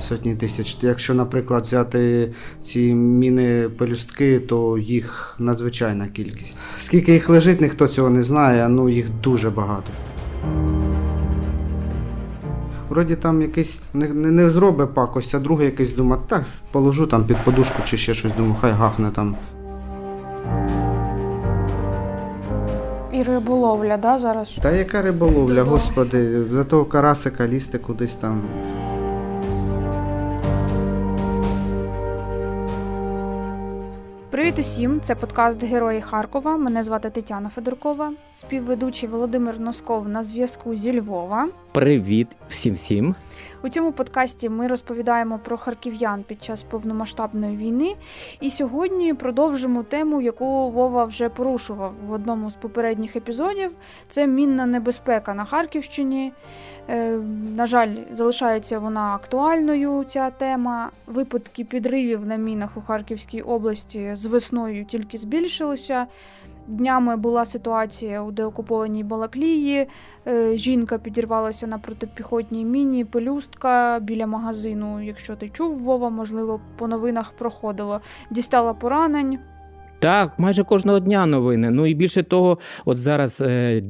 сотні тисяч. Якщо, наприклад, взяти ці міни пелюстки, то їх надзвичайна кількість. Скільки їх лежить, ніхто цього не знає, ну їх дуже багато. Вроді там якийсь не, не, зробить пакость, а другий якийсь думає, так, положу там під подушку чи ще щось, думаю, хай гахне там. І риболовля, да, зараз? Та яка риболовля, господи, за того карасика лізти кудись там. Привіт усім! Це подкаст Герої Харкова. Мене звати Тетяна Федоркова, співведучий Володимир Носков на зв'язку зі Львова. Привіт всім всім. У цьому подкасті ми розповідаємо про харків'ян під час повномасштабної війни. І сьогодні продовжимо тему, яку Вова вже порушував в одному з попередніх епізодів. Це мінна небезпека на Харківщині. Е, на жаль, залишається вона актуальною. Ця тема. Випадки підривів на мінах у Харківській області з весною тільки збільшилися. Днями була ситуація у деокупованій Балаклії. Е, Жінка підірвалася на протипіхотній міні, пелюстка біля магазину. Якщо ти чув, Вова, можливо, по новинах проходило. Дістала поранень. Так, майже кожного дня новини. Ну і більше того, от зараз е,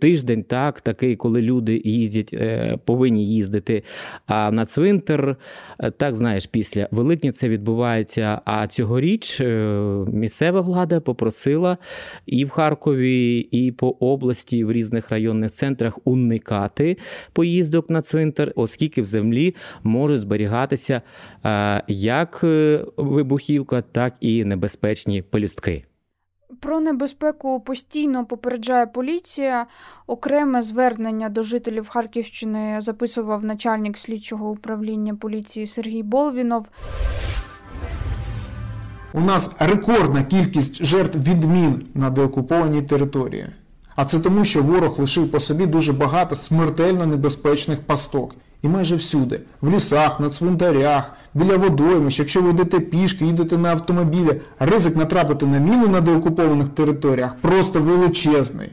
тиждень, так, такий, коли люди їздять, е, повинні їздити а, на цвинтар. Е, Так, знаєш, після Великдня це відбувається. А цьогоріч місцева влада попросила і в Харкові, і по області, в різних районних центрах уникати поїздок на цвинтар, оскільки в землі може зберігатися як вибухівка, так і небезпечні пелюстки. Про небезпеку постійно попереджає поліція. Окреме звернення до жителів Харківщини записував начальник слідчого управління поліції Сергій Болвінов. У нас рекордна кількість жертв відмін на деокупованій території. А це тому, що ворог лишив по собі дуже багато смертельно небезпечних пасток. І майже всюди, в лісах, на цвинтарях, біля водоймищ, якщо ви йдете пішки, їдете на автомобілі, ризик натрапити на міну на деокупованих територіях просто величезний.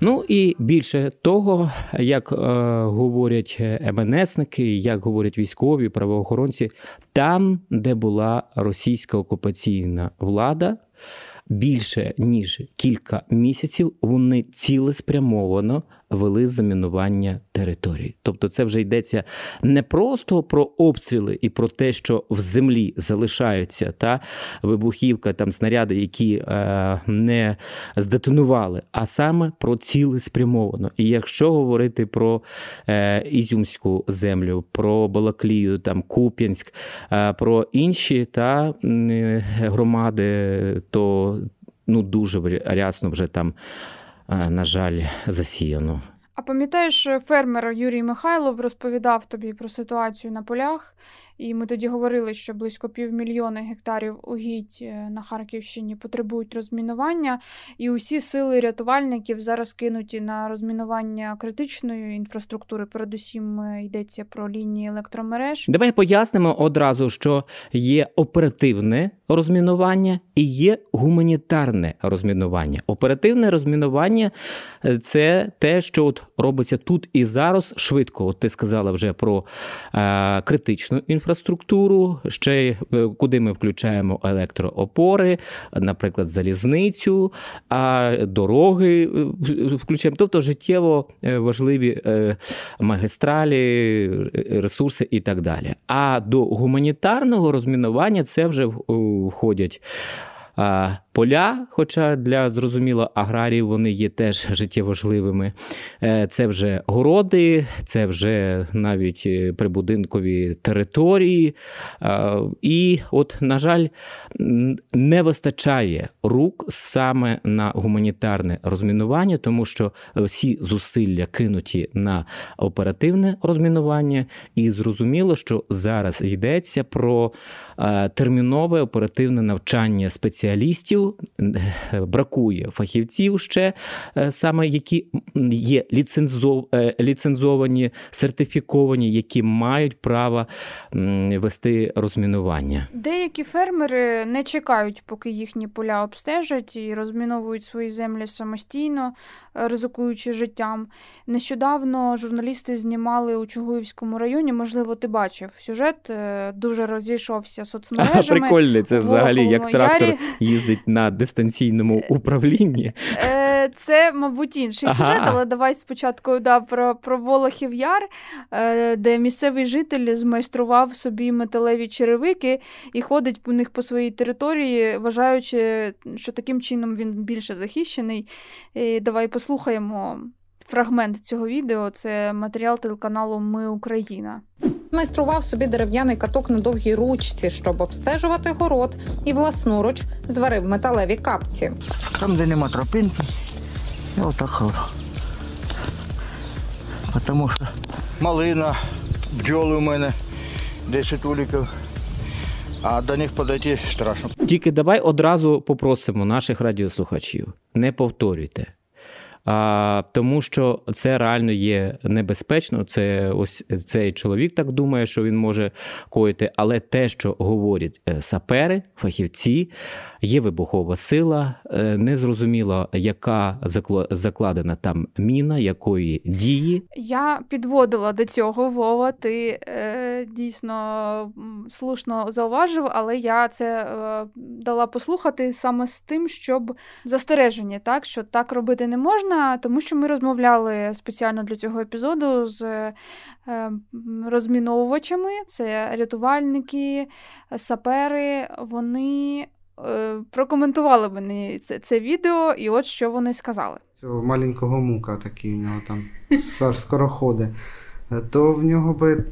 Ну і більше того, як е, говорять МНСники, як говорять військові правоохоронці, там, де була російська окупаційна влада, більше ніж кілька місяців вони цілеспрямовано вели замінування територій. Тобто, це вже йдеться не просто про обстріли і про те, що в землі залишаються та вибухівка, там снаряди, які е, не здетонували, а саме про цілеспрямовано. І якщо говорити про е, Ізюмську землю, про Балаклію, там Куп'янськ, е, про інші та е, громади, то ну дуже рясно вже там, на жаль, засіяно. А пам'ятаєш, фермер Юрій Михайлов розповідав тобі про ситуацію на полях, і ми тоді говорили, що близько півмільйона гектарів угідь е, на Харківщині потребують розмінування, і усі сили рятувальників зараз кинуті на розмінування критичної інфраструктури. Передусім е, йдеться про лінії електромереж. Давай пояснимо одразу, що є оперативне розмінування і є гуманітарне розмінування. Оперативне розмінування е, це те, що от робиться тут і зараз швидко. От ти сказала вже про е, критичну інфраструктуру, ще е, куди ми включаємо електроопори, наприклад, залізницю, а дороги е, включаємо, тобто життєво е, важливі е, магістралі, е, ресурси і так далі. А до гуманітарного розмінування це вже входять. а, Поля, хоча для зрозуміло аграріїв вони є теж життєважливими. Е, Це вже городи, це вже навіть е, прибудинкові території. І, от, на жаль, не вистачає рук саме на гуманітарне розмінування, тому що всі зусилля кинуті на оперативне розмінування, і зрозуміло, що зараз йдеться про е, термінове оперативне навчання спеціалістів бракує фахівців ще е, саме які є е, ліцензовані, сертифіковані, які мають право вести розмінування. Деякі фермери не чекають, поки їхні поля обстежать і розміновують свої землі самостійно, е, ризикуючи життям. Нещодавно журналісти знімали у Чугуївському районі. Можливо, ти бачив сюжет, дуже розійшовся соцмережами. Прикольно, це взагалі як трактор Ярі. їздить на дистанційному управлінні. Е, Це, мабуть, інший Ага. сюжет, але давай спочатку да, про, про Волохів Яр, е, де місцевий житель змайстрував собі металеві черевики і ходить по них по своїй території, вважаючи, що таким чином він більше захищений. І давай послухаємо фрагмент цього відео. Це матеріал телеканалу Ми Україна. Майстрував собі дерев'яний каток на довгій ручці, щоб обстежувати город, і власноруч зварив металеві капці. Там, де нема тропинки, я отак ходжу. Тому що малина, бджоли у мене 10 уліків, а до них подойти страшно. Тільки давай одразу попросимо наших радіослухачів, не повторюйте. А, тому що це реально є небезпечно. Це ось цей чоловік так думає, що він може коїти, але те, що говорять е, сапери, фахівці, є вибухова сила, е, незрозуміло, яка закладена там міна, якої дії. Я підводила до цього Вова. Ти е, дійсно слушно зауважив, але я це е, дала послухати саме з тим, щоб застереження, так що так робити не можна, тому що ми розмовляли спеціально для цього епізоду з е, розміновувачами, це рятувальники, сапери. Вони прокоментували мені це, це відео, і от що вони сказали. Цього маленького мука такий у нього там скороходи. Е, То в нього би.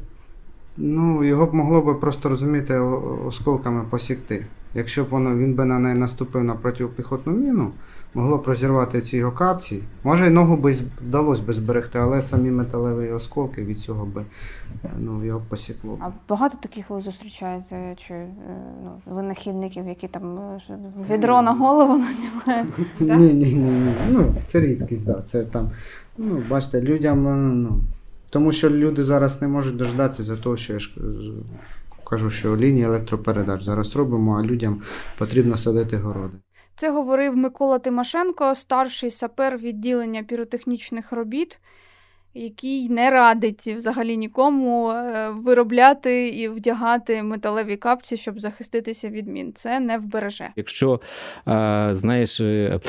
Ну, його б могло би просто розуміти осколками посікти. Якщо б воно, він би на неї наступив на протипіхотну міну, могло б розірвати ці його капці. Може, ногу би вдалося би зберегти, але самі металеві осколки від цього би е, ну, його посікло. А багато таких ви зустрічаєте чи е, ну, винахідників, які там е, відро на голову надівають? Ні, ні, ні. Ну, це рідкість, да. Це там, ну, бачите, людям, ну, тому що люди зараз не можуть дождатися за того, що я ж кажу, що лінії електропередач зараз робимо, а людям потрібно садити городи. Це говорив Микола Тимошенко, старший сапер відділення піротехнічних робіт, який не радить взагалі нікому е, виробляти і вдягати металеві капці, щоб захиститися від мін. Це не вбереже. Якщо знаєш, е,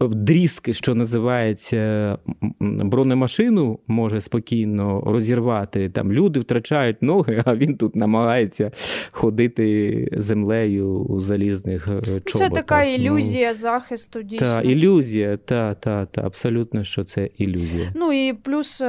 дрізки, що називається бронемашину, може спокійно розірвати. Там люди втрачають ноги, а він тут намагається ходити землею у залізних е, чоботах. Це така Ну, ілюзія захисту, дійсно. Та, ілюзія, та, та, та, абсолютно, що це ілюзія. Ну і плюс е,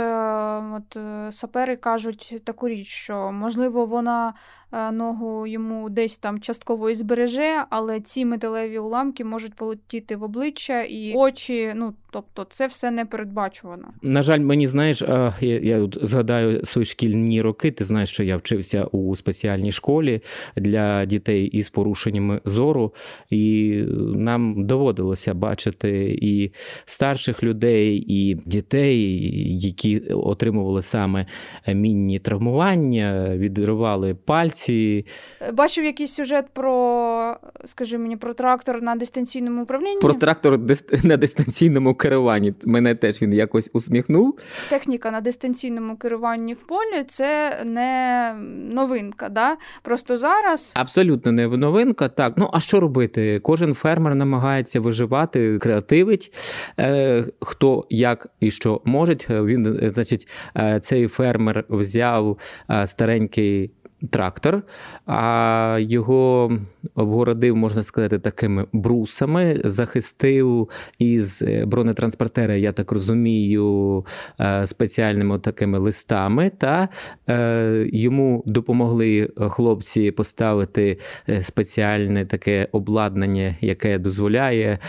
от, е, сапери кажуть таку річ, що можливо вона е, ногу йому десь там частково і збереже, але ці металеві уламки можуть полетіти в обличчя і очі. Ну тобто, це все не передбачувано. На жаль, мені знаєш, я, я згадаю свої шкільні роки. Ти знаєш, що я вчився у спеціальній школі для дітей із порушеннями зору, і нам доводилося бачити і старших людей, і дітей, які отримували саме мінні травмування, відривали пальці. Е, Бачив якийсь сюжет про, скажи мені, про трактор на дистанційному управлінні. Про трактор на дистанційному керуванні мене теж він якось усміхнув. Техніка на дистанційному керуванні в полі це не новинка. Да? Просто зараз Абсолютно не новинка. Так, ну а що робити? Кожен фермер намагається виживати, креативить. Е, хто як і що може. Він, е, значить, е, цей фермер взяв е, старенький. Трактор, а його обгородив, можна сказати, такими брусами, захистив із е, бронетранспортера, я так розумію, е, спеціальними такими листами. Та е, йому допомогли хлопці поставити спеціальне таке обладнання, яке дозволяє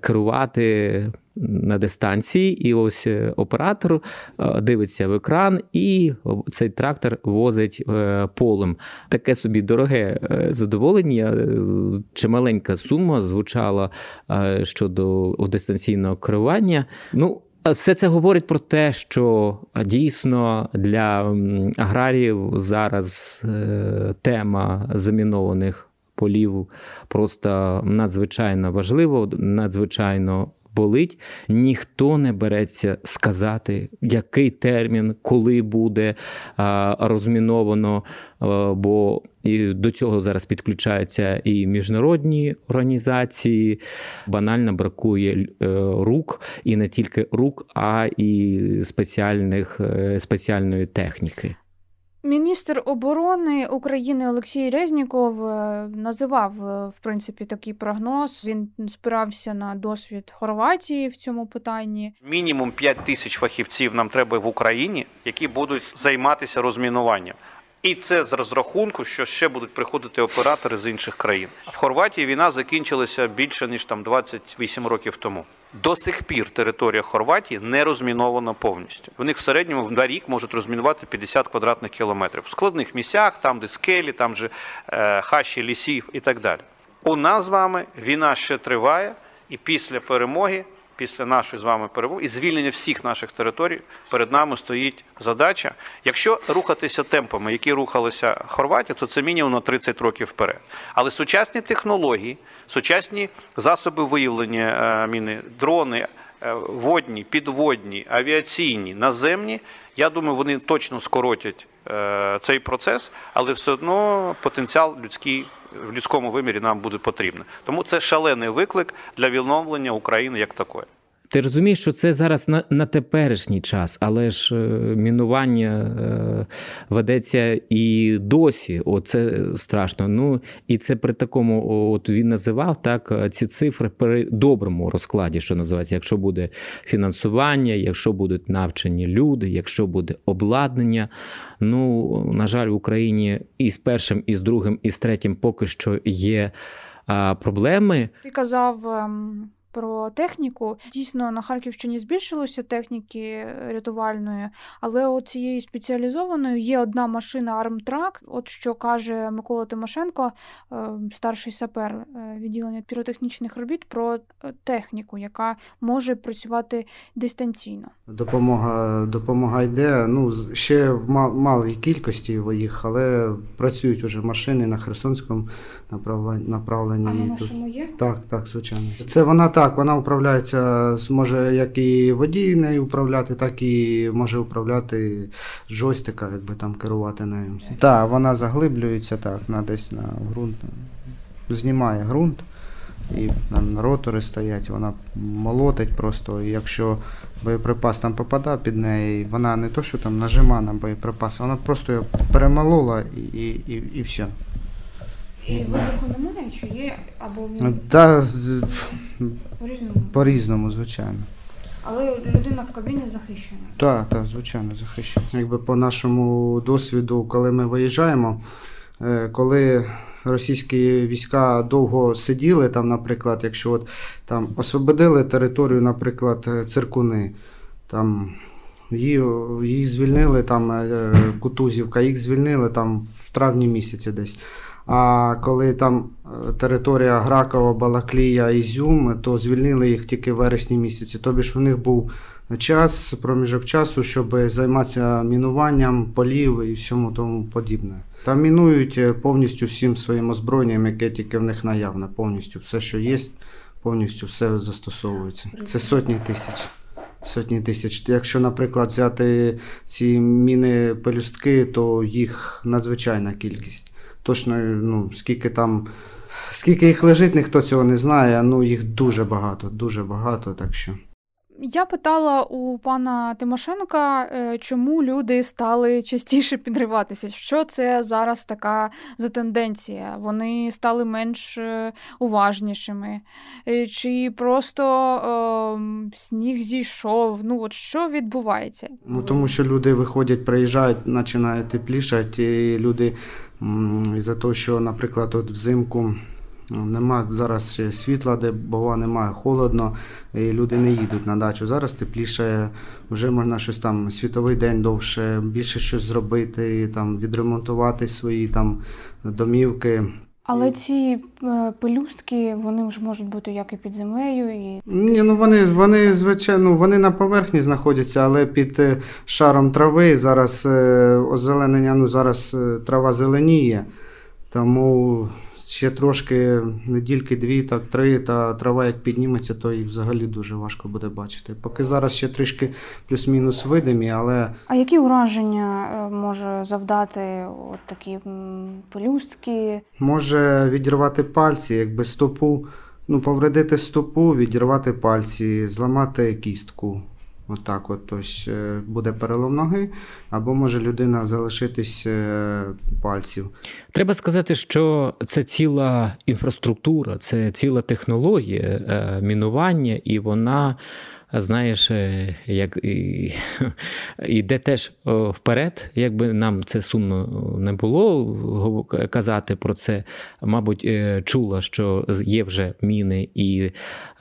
керувати на дистанції, і ось е, оператор е, дивиться в екран, і цей трактор возить е, полем. Таке собі дороге задоволення. Чималенька сума звучала щодо дистанційного керування. Ну, все це говорить про те, що дійсно для аграріїв зараз тема замінованих полів просто надзвичайно важливо, надзвичайно болить. Ніхто не береться сказати, який термін, коли буде розміновано, бо і до цього зараз підключаються і міжнародні організації. Банально бракує е, рук, і не тільки рук, а і спеціальних, е, спеціальної техніки. Міністр оборони України Олексій Резніков е, називав е, в принципі такий прогноз. Він спирався на досвід Хорватії в цьому питанні. Мінімум 5 тисяч фахівців нам треба в Україні, які будуть займатися розмінуванням. І це з розрахунку, що ще будуть приходити оператори з інших країн. В Хорватії війна закінчилася більше ніж там 28 років тому. До сих пір територія Хорватії не розмінована повністю. Вони них в середньому на рік можуть розмінувати 50 квадратних кілометрів в складних місцях, там де скелі, там же е, хащі лісів і так далі. У нас з вами війна ще триває, і після перемоги після нашої з вами перемоги і звільнення всіх наших територій перед нами стоїть задача. Якщо рухатися темпами, які рухалися Хорватія, то це мінімум на 30 років вперед. Але сучасні технології, сучасні засоби виявлення е, міни, дрони. е, Водні, підводні, авіаційні, наземні. Я думаю, вони точно скоротять е, цей процес, але все одно потенціал людський в людському вимірі нам буде потрібно, Тому це шалений виклик для відновлення України як такої. Ти розумієш, що це зараз на, на теперішній час, але ж е, мінування е, ведеться і досі. Оце страшно. Ну і це при такому, от він називав так е, ці цифри при доброму розкладі, що називається, якщо буде фінансування, якщо будуть навчені люди, якщо буде обладнання. Ну, на жаль, в Україні і з першим, і з другим, і з третім поки що є а, проблеми. Ти казав ем, про техніку. Дійсно, на Харківщині збільшилося техніки рятувальної, але от цієї спеціалізованої є одна машина Армтрак. От що каже Микола Тимошенко, е, старший сапер е, відділення піротехнічних робіт, про е, техніку, яка може працювати дистанційно. Допомога, допомога йде. Ну, ще в мал- малій кількості їх, але працюють уже машини на Херсонському направленні. направленні і тут. є? Так, так, звичайно. Це вона так, вона управляється, може як і водій нею управляти, так і може управляти з джойстика, якби там керувати нею. Так, вона заглиблюється так, на десь на ґрунт. Знімає ґрунт. І там ротори стоять, вона молотить просто. І якщо боєприпас там попадає під неї, вона не то, що там нажима на боєприпас, вона просто його перемолола і, і, і, і все. Вибуху немає, чи є, або він з- по-різному. по-різному, звичайно. Але людина в кабіні захищена. Так, так, звичайно, захищено. Якби по нашому досвіду, коли ми виїжджаємо, е, коли російські війська довго сиділи, там, наприклад, якщо от там освободили територію, наприклад, е, циркуни, там її, її звільнили, там е, Кутузівка, їх звільнили там в травні місяці десь. А коли там е, територія Гракова, Балаклія, Ізюм, то звільнили їх тільки в вересні місяці. Тобі ж у них був час, проміжок часу, щоб займатися мінуванням полів і всьому тому подібне. Там мінують е, повністю всім своїм озброєнням, яке тільки в них наявне. Повністю все, що є, повністю все застосовується. Це сотні тисяч. Сотні тисяч. Якщо, наприклад, взяти ці міни пелюстки, то їх надзвичайна кількість. Точно, ну, скільки там. Скільки їх лежить, ніхто цього не знає. Ну, їх дуже багато, дуже багато, так що. Я питала у пана Тимошенка, е, чому люди стали частіше підриватися. Що це зараз така за тенденція? Вони стали менш е, уважнішими, Е, чи просто е, сніг зійшов? Ну от що відбувається? Ну, тому що люди виходять, приїжджають, починає теплішати, і люди із-за того, що, наприклад, от взимку Нема зараз світла, де бува немає, холодно, і люди не їдуть на дачу. Зараз тепліше, вже можна щось там світовий день довше, більше щось зробити, там відремонтувати свої там домівки. Але ці е, пелюстки, вони ж можуть бути як і під землею, і Ні, ну вони, вони звичайно, вони на поверхні знаходяться, але під е, шаром трави зараз е, озеленення, ну зараз трава зеленіє, тому ще трошки недільки дві, так три, та трава як підніметься, то їх взагалі дуже важко буде бачити. Поки зараз ще трішки плюс-мінус видимі, але А які ураження е, може завдати от такі пелюстки? може відірвати пальці, якби стопу, ну, повредити стопу, відірвати пальці, зламати кістку. Отак, от, ось е, буде перелом ноги, або може людина залишитись е, пальців. Треба сказати, що це ціла інфраструктура, це ціла технологія е, мінування, і вона, знаєш, е, як і- йде теж вперед. Якби нам це сумно не було казати про це, мабуть, е, чула, що є вже міни і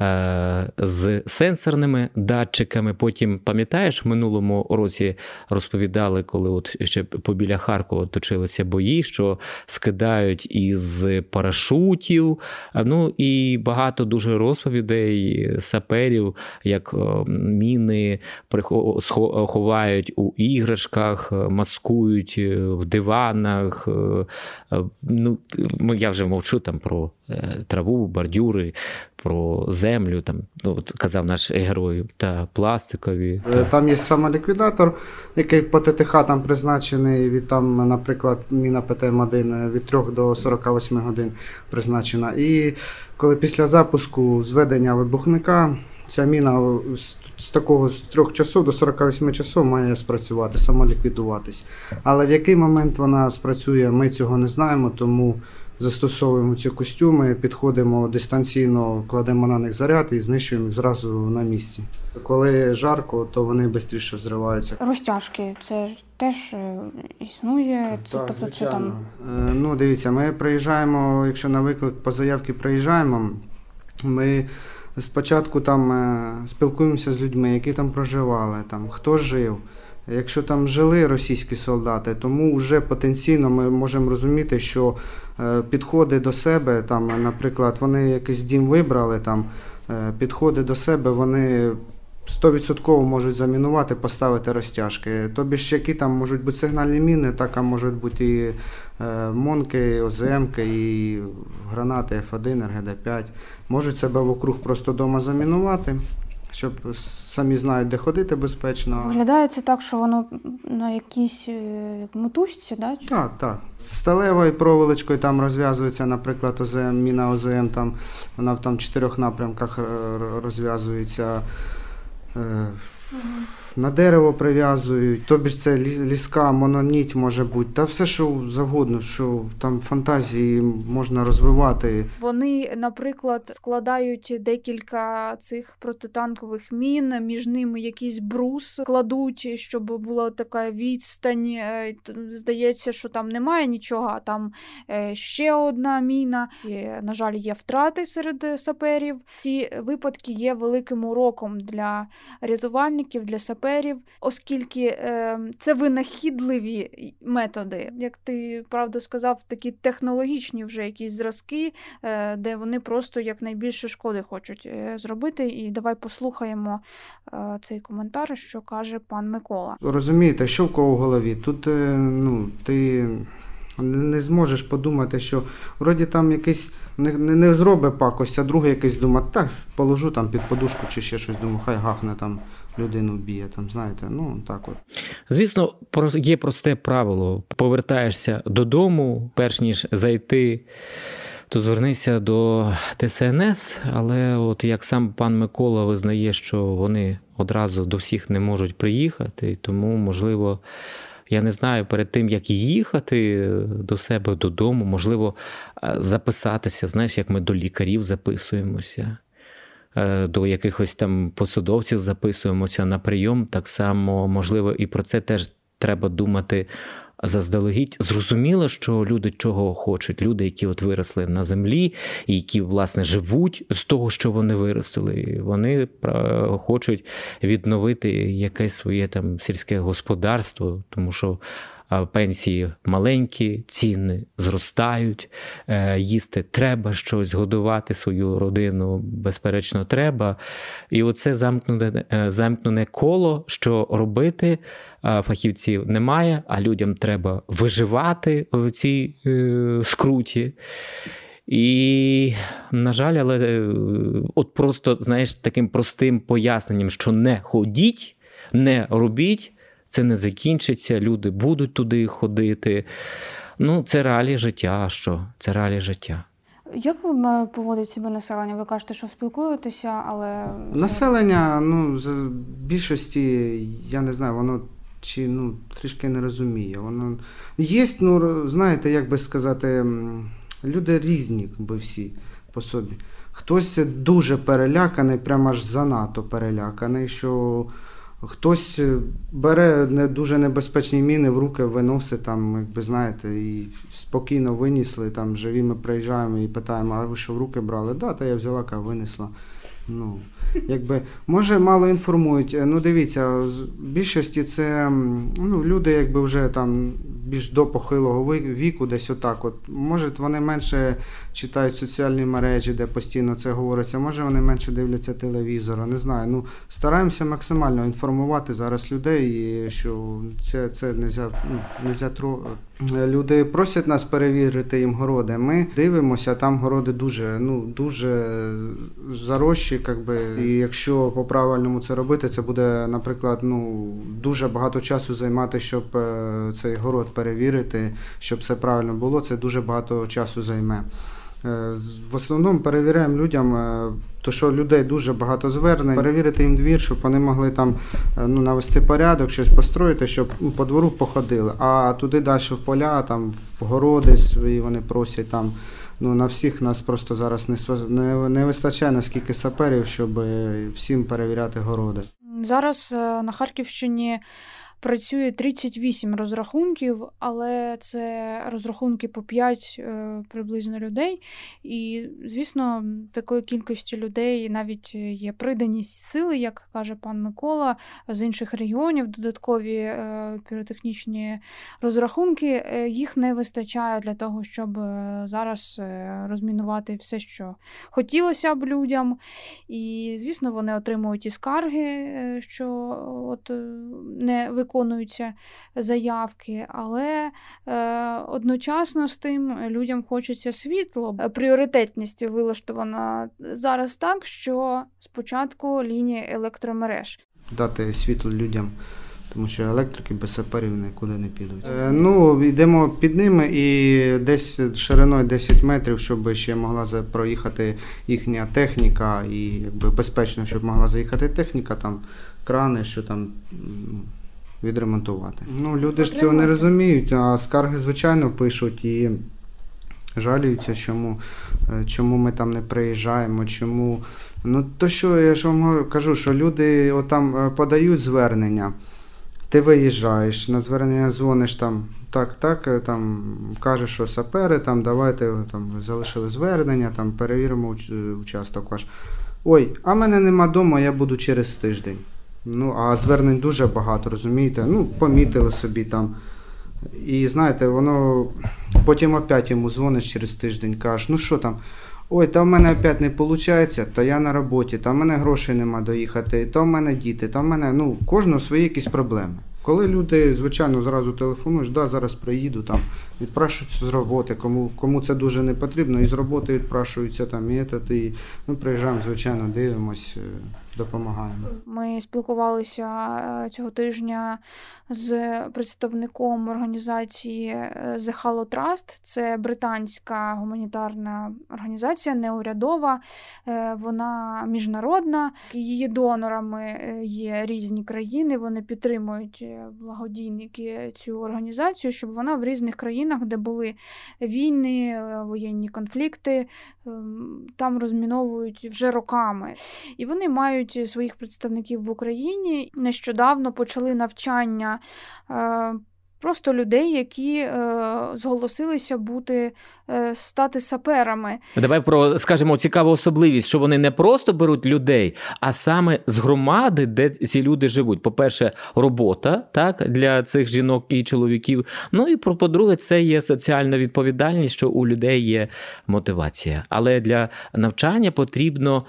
е, з сенсорними датчиками. Потім пам'ятаєш, в минулому році розповідали, коли от ще побіля Харкова точилися бої, що скидають із парашутів. Ну і багато дуже розповідей саперів, як міни ховають у іграшках, е, маскують е, в диванах. е, Ну, я вже мовчу там про траву, бордюри, про землю, там, ну, от казав наш герой, та пластикові. Там є самоліквідатор, який по ТТХ там призначений від там, наприклад, міна ПТМ-1 від 3 до 48 годин призначена. І коли після запуску зведення вибухника, ця міна з, такого з 3 часов до 48 часов має спрацювати, самоліквідуватись. Але в який момент вона спрацює, ми цього не знаємо, тому застосовуємо ці костюми, підходимо дистанційно, кладемо на них заряд і знищуємо їх зразу на місці. Коли жарко, то вони швидше взриваються. Розтяжки, це теж е, існує. Це, Так, тобто це звичайно. там Е, Ну, дивіться, ми приїжджаємо, якщо на виклик по заявці приїжджаємо, ми спочатку там е, спілкуємося з людьми, які там проживали, там, хто жив. Якщо там жили російські солдати, тому вже потенційно ми можемо розуміти, що е, підходи до себе, там, наприклад, вони якийсь дім вибрали, там, е, підходи до себе, вони 100% можуть замінувати, поставити розтяжки. Тобі ж які там можуть бути сигнальні міни, так а можуть бути і монки, ОЗМки, і гранати F1, РГД-5. Можуть себе вокруг просто дома замінувати, щоб самі знають, де ходити безпечно. виглядає це так, що воно на якійсь е, мотузці, да? Так, так. Сталевою проволочкою там розв'язується, наприклад, ОЗМ, міна ОЗМ, там, вона в там чотирьох напрямках е, розв'язується. Е, На дерево прив'язують, тобі ж це ліска, мононіть може бути, та все, що завгодно, що там фантазії можна розвивати. Вони, наприклад, складають декілька цих протитанкових мін, між ними якийсь брус кладуть, щоб була така відстань. Е, Здається, що там немає нічого, а там е, ще одна міна. І, на жаль, є втрати серед саперів. Ці випадки є великим уроком для рятувальників, для саперів, оскільки е, це винахідливі методи. Як ти правда сказав, такі технологічні вже якісь зразки, е, де вони просто якнайбільше шкоди хочуть е, зробити. І давай послухаємо е, цей коментар, що каже пан Микола. Розумієте, що в кого в голові? Тут е, ну, ти не зможеш подумати, що вроді там якийсь не, не, зробить пакость, а другий якийсь думає, так, положу там під подушку чи ще щось, думаю, хай гахне там людину б'є, там, знаєте, ну так от. Звісно, є просте правило: повертаєшся додому, перш ніж зайти, то звернися до ТСНС. Але от як сам пан Микола визнає, що вони одразу до всіх не можуть приїхати, тому можливо. Я не знаю, перед тим, як їхати до себе додому, можливо, е, записатися, знаєш, як ми до лікарів записуємося, е, до якихось там посадовців записуємося на прийом. Так само, можливо, і про це теж треба думати заздалегідь зрозуміло, що люди чого хочуть. Люди, які от виросли на землі, і які власне живуть з того, що вони виростили. Вони хочуть відновити якесь своє там сільське господарство, тому що пенсії маленькі, ціни зростають, е, їсти треба щось, годувати свою родину, безперечно, треба. І оце замкнене, е, замкнене коло, що робити фахівців немає, а людям треба виживати в цій е, скруті. І, на жаль, але от просто, знаєш, таким простим поясненням, що не ходіть, не робіть це не закінчиться, люди будуть туди ходити. Ну, це реалії життя. А що? Це реалії життя. Як ви поводить себе населення? Ви кажете, що спілкуєтеся, але. Населення, ну, з більшості, я не знаю, воно чи ну, трішки не розуміє. Воно є, ну, знаєте, як би сказати, люди різні, якби всі по собі. Хтось дуже переляканий, прямо аж занадто переляканий, що. Хтось е, бере не дуже небезпечні міни в руки, виносить там, якби знаєте, і спокійно винесли. Там живі ми приїжджаємо і питаємо, а ви що в руки брали? Да, та я взяла, ка винесла. Ну, якби, Може, мало інформують. Ну, дивіться, в більшості це ну, люди, якби вже там більш до похилого віку, десь отак. От. Може, вони менше читають соціальні мережі, де постійно це говориться, може вони менше дивляться телевізора, не знаю. Ну, Стараємося максимально інформувати зараз людей, і що це це нельзя, ну, нельзя тро... Люди просять нас перевірити їм городи. Ми дивимося, там городи дуже ну, дуже зарощі. Якби. І якщо по-правильному це робити, це буде, наприклад, ну, дуже багато часу займати, щоб е, цей город перевірити, щоб все правильно було. Це дуже багато часу займе. Е, в основному перевіряємо людям, е, то що людей дуже багато звернень, перевірити їм двір, щоб вони могли там е, ну, навести порядок, щось построїти, щоб ну, по двору походили. А туди далі в поля, там в городи свої вони просять там. Ну на всіх нас просто зараз не не, не вистачає наскільки саперів, щоб всім перевіряти городи. Зараз на Харківщині працює 38 розрахунків, але це розрахунки по 5 е, приблизно людей. І, звісно, такої кількості людей навіть є приданість сили, як каже пан Микола, з інших регіонів додаткові е, піротехнічні розрахунки. Е, їх не вистачає для того, щоб зараз розмінувати все, що хотілося б людям. І, звісно, вони отримують і скарги, що от не виконують виконуються заявки, але е, одночасно з тим людям хочеться світло. Пріоритетність вилаштована зараз так, що спочатку лінії електромереж. Дати світло людям. Тому що електрики без саперів нікуди не підуть. Е, ну, йдемо під ними і десь шириною 10 метрів, щоб ще могла проїхати їхня техніка, і якби безпечно, щоб могла заїхати техніка, там крани, що там відремонтувати. Ну, Люди ж цього не розуміють, а скарги, звичайно, пишуть і жалюються, чому е, чому ми там не приїжджаємо, чому. Ну, то що я ж вам кажу, що люди отам е, подають звернення, ти виїжджаєш, на звернення дзвониш там. Так, так, е, там кажеш, що сапери, там давайте там залишили звернення, там перевіримо участок ваш. Ой, а мене нема вдома, я буду через тиждень. Ну, а звернень дуже багато, розумієте? Ну, помітили собі там. І знаєте, воно потім опять йому дзвониш через тиждень, кажеш, ну що там? Ой, та в мене опять не виходить, то я на роботі, та в мене грошей нема доїхати, то в мене діти, та в мене, ну, кожного свої якісь проблеми. Коли люди, звичайно, зразу телефонують, да, зараз приїду, там, відпрашуються з роботи, кому кому це дуже не потрібно, і з роботи відпрашуються там, і, і ми приїжджаємо, звичайно, дивимось. Допомагаємо. Ми спілкувалися е, цього тижня з представником організації е, The Halo Trust. Це британська гуманітарна організація, неурядова, е, вона міжнародна. Її донорами є різні країни. Вони підтримують благодійники цю організацію, щоб вона в різних країнах, де були війни, воєнні конфлікти, ем, там розміновують вже роками. І вони мають мають своїх представників в Україні. Нещодавно почали навчання. Просто людей, які е, зголосилися бути е, стати саперами. Давай про скажемо цікаву особливість, що вони не просто беруть людей, а саме з громади, де ці люди живуть. По-перше, робота так для цих жінок і чоловіків. Ну і про по-друге, це є соціальна відповідальність, що у людей є мотивація. Але для навчання потрібно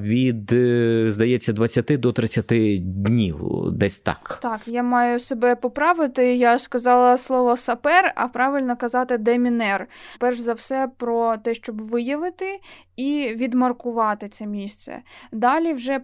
від, е, здається, 20 до 30 днів, десь так. Так, я маю себе поправити. Я сказала слово сапер, а правильно казати демінер. Перш за все про те, щоб виявити і відмаркувати це місце. Далі вже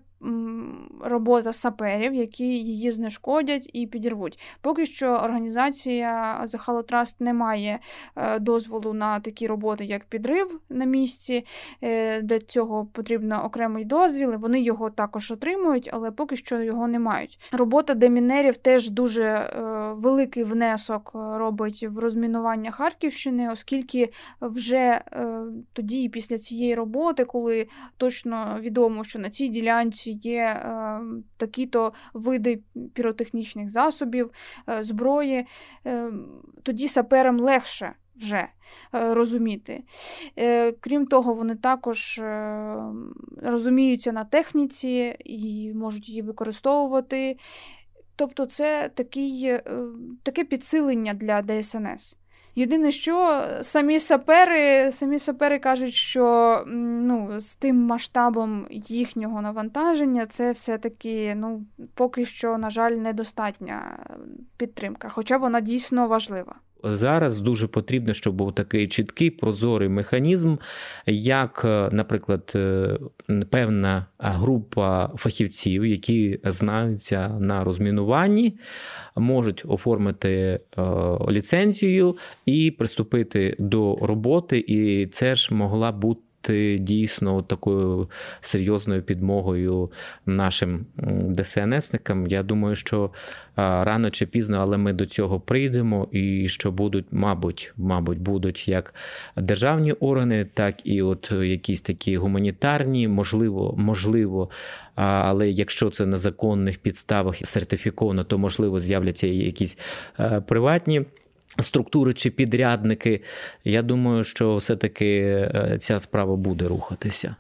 робота саперів, які її знешкодять і підірвуть. Поки що організація Halo не має е, дозволу на такі роботи, як підрив на місці. Е, Для цього потрібно окремий дозвіл. Вони його також отримують, але поки що його не мають. Робота демінерів теж дуже е, великий внесок робить в розмінування Харківщини, оскільки вже тоді, після цієї роботи, коли точно відомо, що на цій ділянці є е, такі-то види піротехнічних засобів, е, зброї, е, тоді саперам легше вже розуміти. Крім того, вони також розуміються на техніці і можуть її використовувати. Тобто, це такий, таке підсилення для ДСНС. Єдине, що самі сапери, самі сапери кажуть, що ну, з тим масштабом їхнього навантаження це все-таки ну, поки що, на жаль, недостатня підтримка, хоча вона дійсно важлива. Зараз дуже потрібно, щоб був такий чіткий прозорий механізм, як, е, наприклад, е, певна група фахівців, які знаються на розмінуванні, можуть оформити е, ліцензію і приступити до роботи, і це ж могла бути. Дійсно, такою серйозною підмогою нашим ДСНСникам. Я думаю, що рано чи пізно, але ми до цього прийдемо, і що будуть, мабуть, мабуть, будуть як державні органи, так і от якісь такі гуманітарні, можливо, можливо. Але якщо це на законних підставах сертифіковано, то можливо з'являться якісь е, приватні. Структури чи підрядники, я думаю, що все-таки е, ця справа буде рухатися.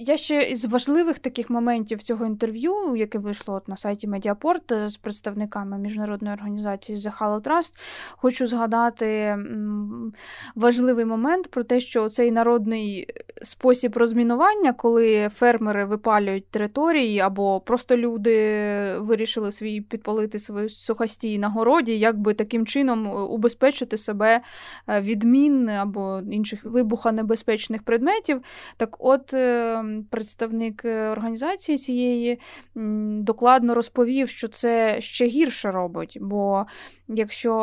Я ще із важливих таких моментів цього інтерв'ю, яке вийшло от на сайті Медіапорт з представниками міжнародної організації The Halo Trust, хочу згадати важливий момент про те, що цей народний спосіб розмінування, коли фермери випалюють території, або просто люди вирішили свій підпалити свій сухостій на городі, як би таким чином убезпечити себе е, від мін або інших вибухонебезпечних предметів. Так от е, представник е, організації цієї докладно розповів, що це ще гірше робить, бо якщо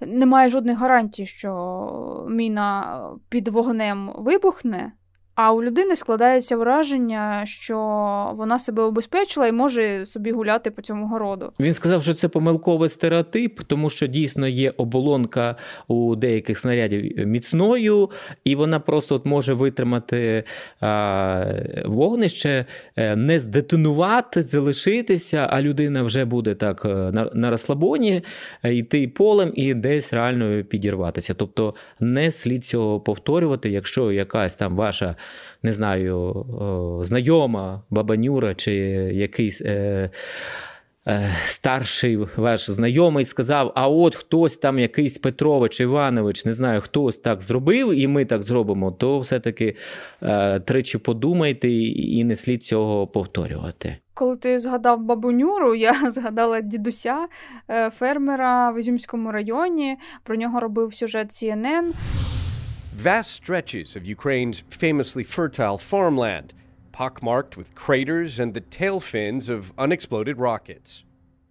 е, немає жодних гарантій, що міна під вогнем вибухне. А у людини складається враження, що вона себе обезпечила і може собі гуляти по цьому городу. Він сказав, що це помилковий стереотип, тому що дійсно є оболонка у деяких снарядів міцною, і вона просто от може витримати а, вогнище, е, не здетонувати, залишитися, а людина вже буде так е, на, на розслабоні е, йти полем і десь реально підірватися. Тобто не слід цього повторювати, якщо якась там ваша не знаю, знайома бабанюра чи якийсь. Е, е, Старший ваш знайомий сказав: а от хтось там, якийсь Петрович, Іванович, не знаю, хтось так зробив, і ми так зробимо, то все-таки е, тричі подумайте і не слід цього повторювати. Коли ти згадав бабунюру, я згадала дідуся е, фермера в Ізюмському районі. Про нього робив сюжет CNN. Vast stretches of Ukraine's famously fertile farmland, pockmarked with craters and the tail fins of unexploded rockets.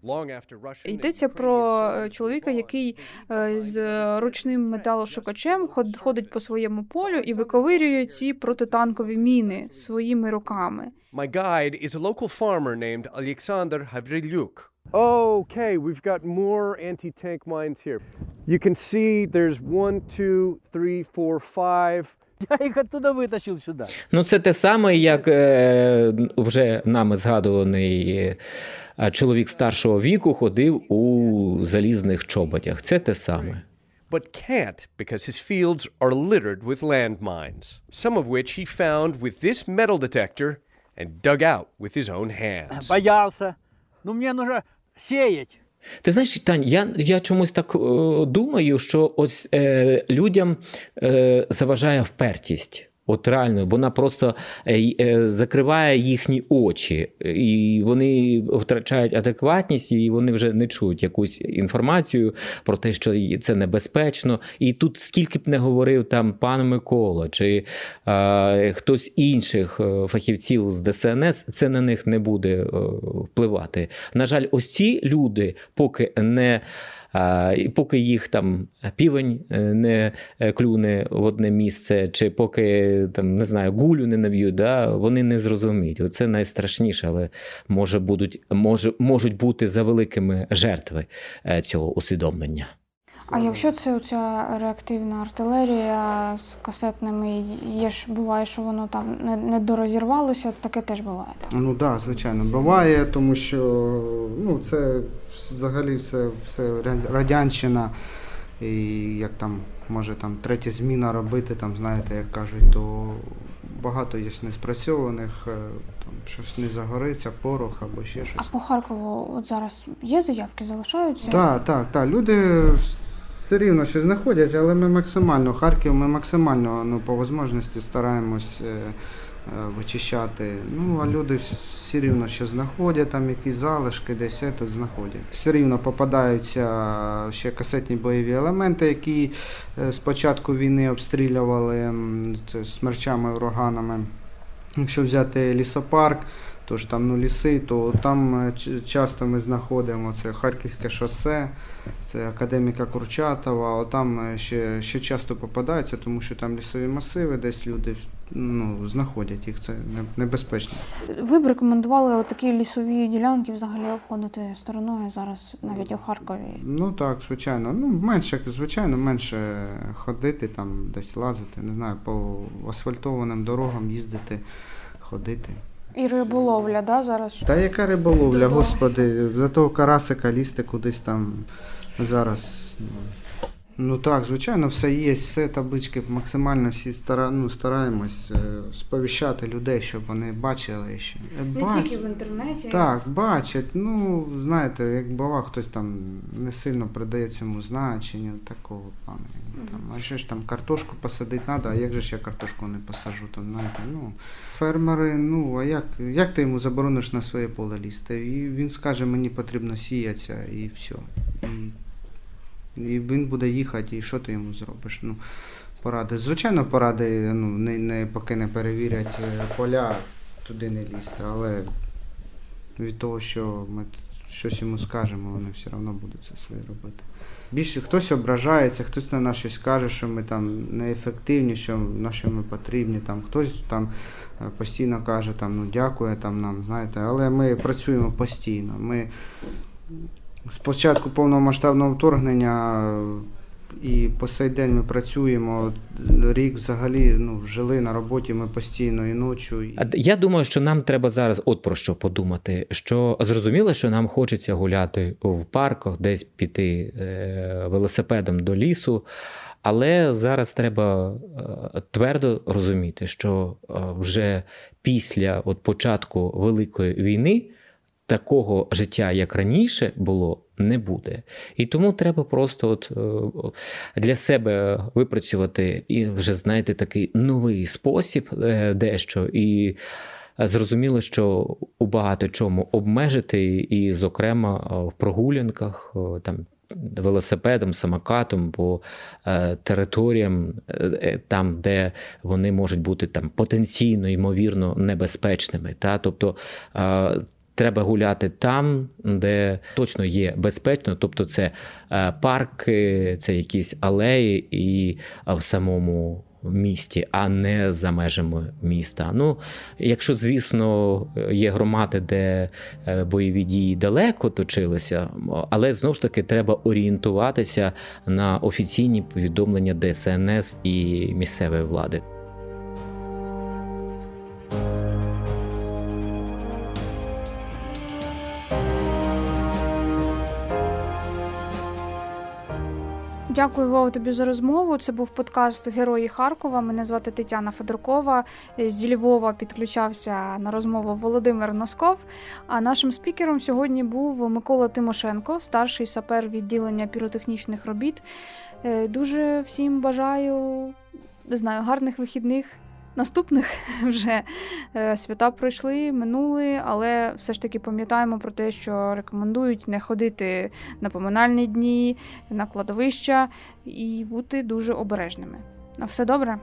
Long after Russian and Йдеться Ukrainian про е, soldiers чоловіка, were який gone. е, з е, ручним металошукачем ход- ходить по своєму полю і виковирює ці протитанкові міни своїми руками. My guide is a local farmer named Alexander Havrilyuk. Okay, we've got more anti-tank mines here. You can see there's one, two, three, four, five, Я их оттуда вытащил сюда. Ну, це те саме, як е, вже нами згадуваний е, чоловік старшого віку ходив у залізних чоботях. Це те саме. But can't because his fields are littered with landmines, some of which he found with this metal detector and dug out with his own hands. Боялся. Ну мне нужно сеять. Ти знаєш, Тань, я, я чомусь так е, думаю, що ось е, людям е, заважає впертість. От реально, вона просто е, е, закриває їхні очі, і вони втрачають адекватність, і вони вже не чують якусь інформацію про те, що це небезпечно. І тут скільки б не говорив там пан Микола чи е, хтось інших е, фахівців з ДСНС, це на них не буде впливати. На жаль, ось ці люди, поки не. І поки їх там півень е, не е, клюне в одне місце, чи поки там не знаю, гулю не наб'ють, да, вони не зрозуміють. Оце найстрашніше, але може будуть, може, можуть бути за великими жертви е, цього усвідомлення. А якщо це оця реактивна артилерія з касетними, є ж буває, що воно там не, не дорозірвалося, таке теж буває. Так? Ну так, да, звичайно, буває, тому що ну, це взагалі все, все радянщина. І як там може там третя зміна робити, там, знаєте, як кажуть, то багато є неспрацьованих, е, там щось не загориться, порох або ще А щось. по Харкову от зараз є заявки, залишаються? Так, так, так. Люди все рівно щось знаходять, але ми максимально, Харків, ми максимально ну, по можливості стараємось е, е, вичищати. Ну, а люди все рівно ще знаходять там якісь залишки, десь тут знаходять. Все рівно попадаються ще касетні бойові елементи, які е, з початку війни обстрілювали смерчами, ураганами. Якщо взяти лісопарк, то ж там ну, ліси, то там е, часто ми знаходимо це Харківське шосе, це академіка Курчатова, а там е, ще, ще часто попадаються, тому що там лісові масиви, десь люди ну, знаходять їх, це небезпечно. Ви б рекомендували такі лісові ділянки взагалі обходити стороною зараз навіть у Харкові. Ну так, звичайно. Ну, менше, звичайно, менше ходити, там десь лазити, не знаю, по асфальтованим дорогам їздити, ходити. І риболовля, да, зараз? Та яка риболовля, господи, за того карасика лізти кудись там зараз. Ну. Так, звичайно, все є, все таблички максимально всі стара, ну, стараємось е, сповіщати людей, щоб вони бачили ще. Е, бач- в інтернеті. Так, бачать. Ну, знаєте, як бува, хтось там не сильно придає цьому значення, такого плану. Там, а що ж там картошку посадити треба, а як же ж я картошку не посаджу? Там, знаєте, ну, фермери, ну, а як, як ти йому заборониш на своє поле лізти? І він скаже, мені потрібно сіятися і все. І, і він буде їхати, і що ти йому зробиш? Ну, поради. Звичайно, поради, ну, не, не, поки не перевірять е, поля, туди не лізти, але від того, що ми щось йому скажемо, вони все одно будуть це своє робити. Більше хтось ображається, хтось на нас щось каже, що ми там неефективні, що на що ми потрібні. Там хтось там е, постійно каже, там ну дякує там нам, знаєте, але ми працюємо постійно. Ми з початку повномасштабного вторгнення і по сей день ми працюємо. Рік взагалі ну, жили на роботі ми постійно і ночі. Я думаю, що нам треба зараз от про що подумати. Що зрозуміло, що нам хочеться гуляти в парках, десь піти е, велосипедом до лісу. Але зараз треба е, твердо розуміти, що е, вже після от початку Великої війни такого життя, як раніше було, не буде. І тому треба просто от е, для себе випрацювати і вже знаєте такий новий спосіб е, дещо. І зрозуміло, що у багато чому обмежити, і, зокрема, е, в прогулянках там. Велосипедом, самокатом по територіям, там, де вони можуть бути там потенційно ймовірно небезпечними. Та? Тобто треба гуляти там, де точно є безпечно, тобто це е, парки, це якісь алеї і в самому місті, а не за межами міста. Ну, якщо, звісно, є громади, де е, бойові дії далеко точилися, але знову ж таки треба орієнтуватися на офіційні повідомлення ДСНС і місцевої влади. Дякую, Вова, тобі за розмову. Це був подкаст Герої Харкова. Мене звати Тетяна Федоркова. Зі Львова підключався на розмову Володимир Носков. А нашим спікером сьогодні був Микола Тимошенко, старший сапер відділення піротехнічних робіт. Е, Дуже всім бажаю не знаю, гарних вихідних. Наступних вже е, свята пройшли, минули, але все ж таки пам'ятаємо про те, що рекомендують не ходити на поминальні дні, на кладовища і бути дуже обережними. На все добре.